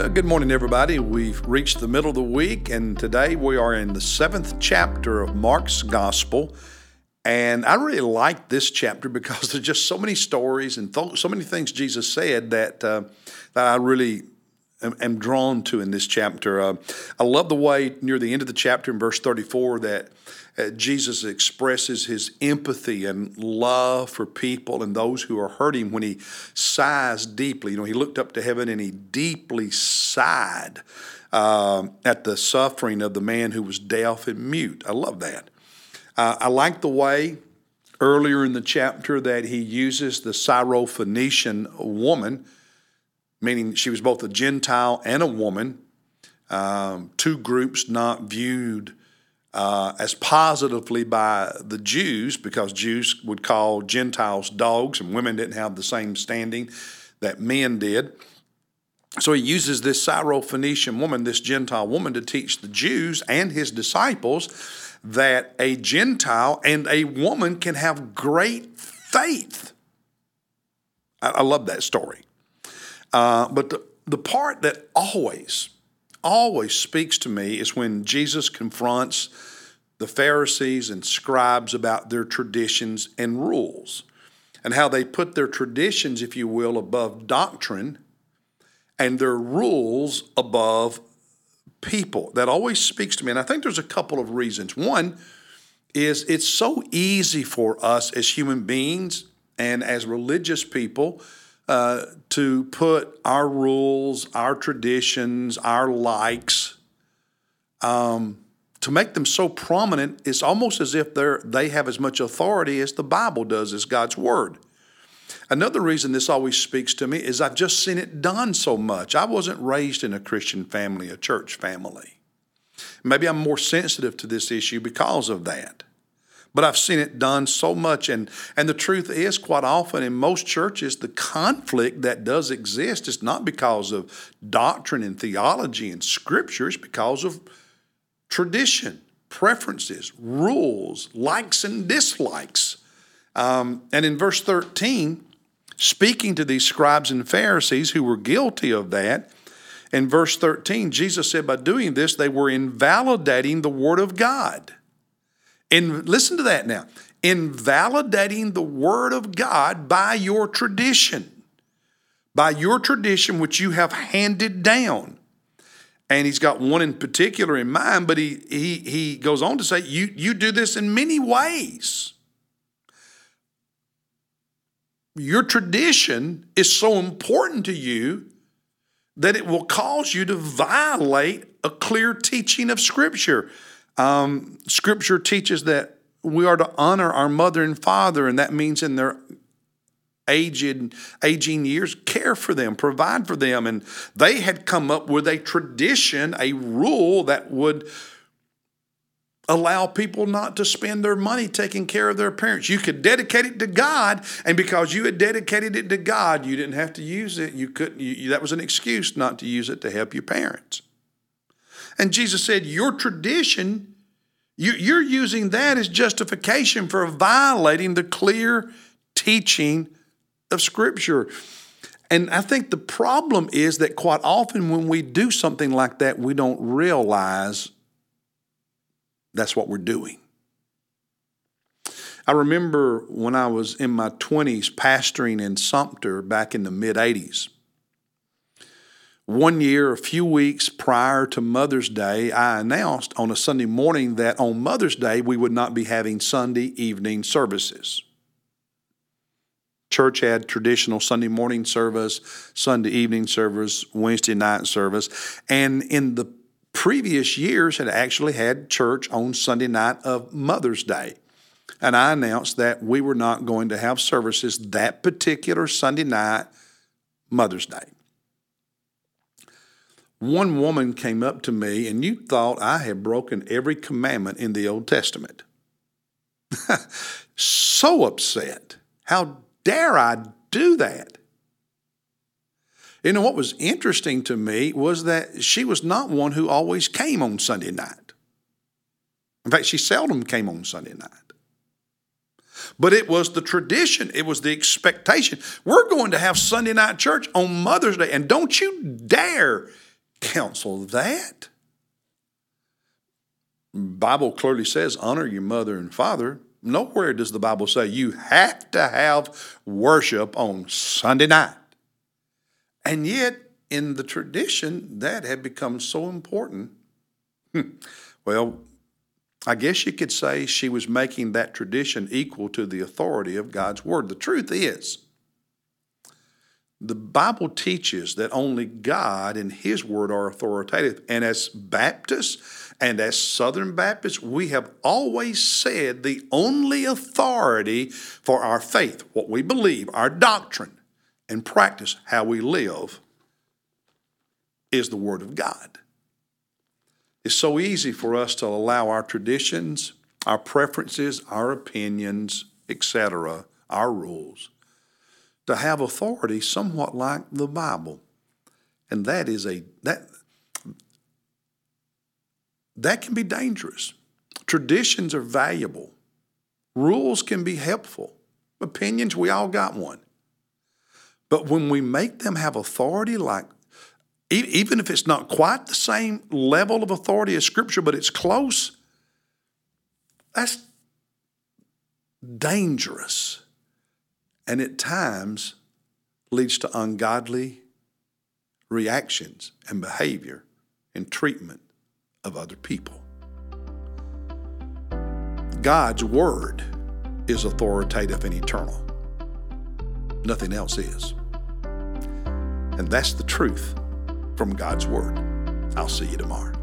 Uh, good morning, everybody. We've reached the middle of the week, and today we are in the seventh chapter of Mark's Gospel. And I really like this chapter because there's just so many stories and th- so many things Jesus said that uh, that I really am, drawn to in this chapter. Uh, I love the way near the end of the chapter in verse 34 that uh, Jesus expresses his empathy and love for people and those who are hurting when he sighs deeply. You know, he looked up to heaven and he deeply sighed uh, at the suffering of the man who was deaf and mute. I love that. Uh, I like the way earlier in the chapter that he uses the Syrophoenician woman, meaning she was both a Gentile and a woman, um, two groups not viewed uh, as positively by the Jews because Jews would call Gentiles dogs and women didn't have the same standing that men did. So he uses this Syrophoenician woman, this Gentile woman, to teach the Jews and his disciples that a Gentile and a woman can have great faith. I, I love that story. Uh, but the, the part that always always speaks to me is when Jesus confronts the Pharisees and scribes about their traditions and rules and how they put their traditions, if you will, above doctrine and their rules above people. That always speaks to me. And I think there's a couple of reasons. One is it's so easy for us as human beings and as religious people uh, to put our rules, our traditions, our likes, um, to make them so prominent, it's almost as if they're, they have as much authority as the Bible does, as God's Word. Another reason this always speaks to me is I've just seen it done so much. I wasn't raised in a Christian family, a church family. Maybe I'm more sensitive to this issue because of that. But I've seen it done so much. And, and the truth is, quite often in most churches, the conflict that does exist is not because of doctrine and theology and scripture, it's because of tradition, preferences, rules, likes and dislikes. Um, and in verse 13, speaking to these scribes and Pharisees who were guilty of that, in verse 13, Jesus said, by doing this, they were invalidating the Word of God. And listen to that now invalidating the Word of God by your tradition, by your tradition which you have handed down. And he's got one in particular in mind, but he, he, he goes on to say, you, you do this in many ways. Your tradition is so important to you that it will cause you to violate a clear teaching of Scripture. Um, scripture teaches that we are to honor our mother and father, and that means in their aged, aging years, care for them, provide for them. And they had come up with a tradition, a rule that would allow people not to spend their money taking care of their parents. You could dedicate it to God, and because you had dedicated it to God, you didn't have to use it. You couldn't. You, that was an excuse not to use it to help your parents. And Jesus said, Your tradition, you're using that as justification for violating the clear teaching of Scripture. And I think the problem is that quite often when we do something like that, we don't realize that's what we're doing. I remember when I was in my 20s pastoring in Sumter back in the mid 80s. One year, a few weeks prior to Mother's Day, I announced on a Sunday morning that on Mother's Day we would not be having Sunday evening services. Church had traditional Sunday morning service, Sunday evening service, Wednesday night service, and in the previous years had actually had church on Sunday night of Mother's Day. And I announced that we were not going to have services that particular Sunday night, Mother's Day one woman came up to me and you thought I had broken every commandment in the Old Testament. so upset. How dare I do that? You know, what was interesting to me was that she was not one who always came on Sunday night. In fact, she seldom came on Sunday night. But it was the tradition, it was the expectation. We're going to have Sunday night church on Mother's Day, and don't you dare counsel that. Bible clearly says honor your mother and father. Nowhere does the Bible say you have to have worship on Sunday night. And yet, in the tradition, that had become so important. Hmm. Well, I guess you could say she was making that tradition equal to the authority of God's Word. The truth is, the Bible teaches that only God and His Word are authoritative. And as Baptists and as Southern Baptists, we have always said the only authority for our faith, what we believe, our doctrine, and practice, how we live, is the Word of God. It's so easy for us to allow our traditions, our preferences, our opinions, etc., our rules, to have authority somewhat like the Bible. And that is a that that can be dangerous. Traditions are valuable. Rules can be helpful. Opinions, we all got one. But when we make them have authority like even if it's not quite the same level of authority as Scripture, but it's close, that's dangerous. And at times leads to ungodly reactions and behavior and treatment of other people. God's Word is authoritative and eternal. Nothing else is. And that's the truth from God's Word. I'll see you tomorrow.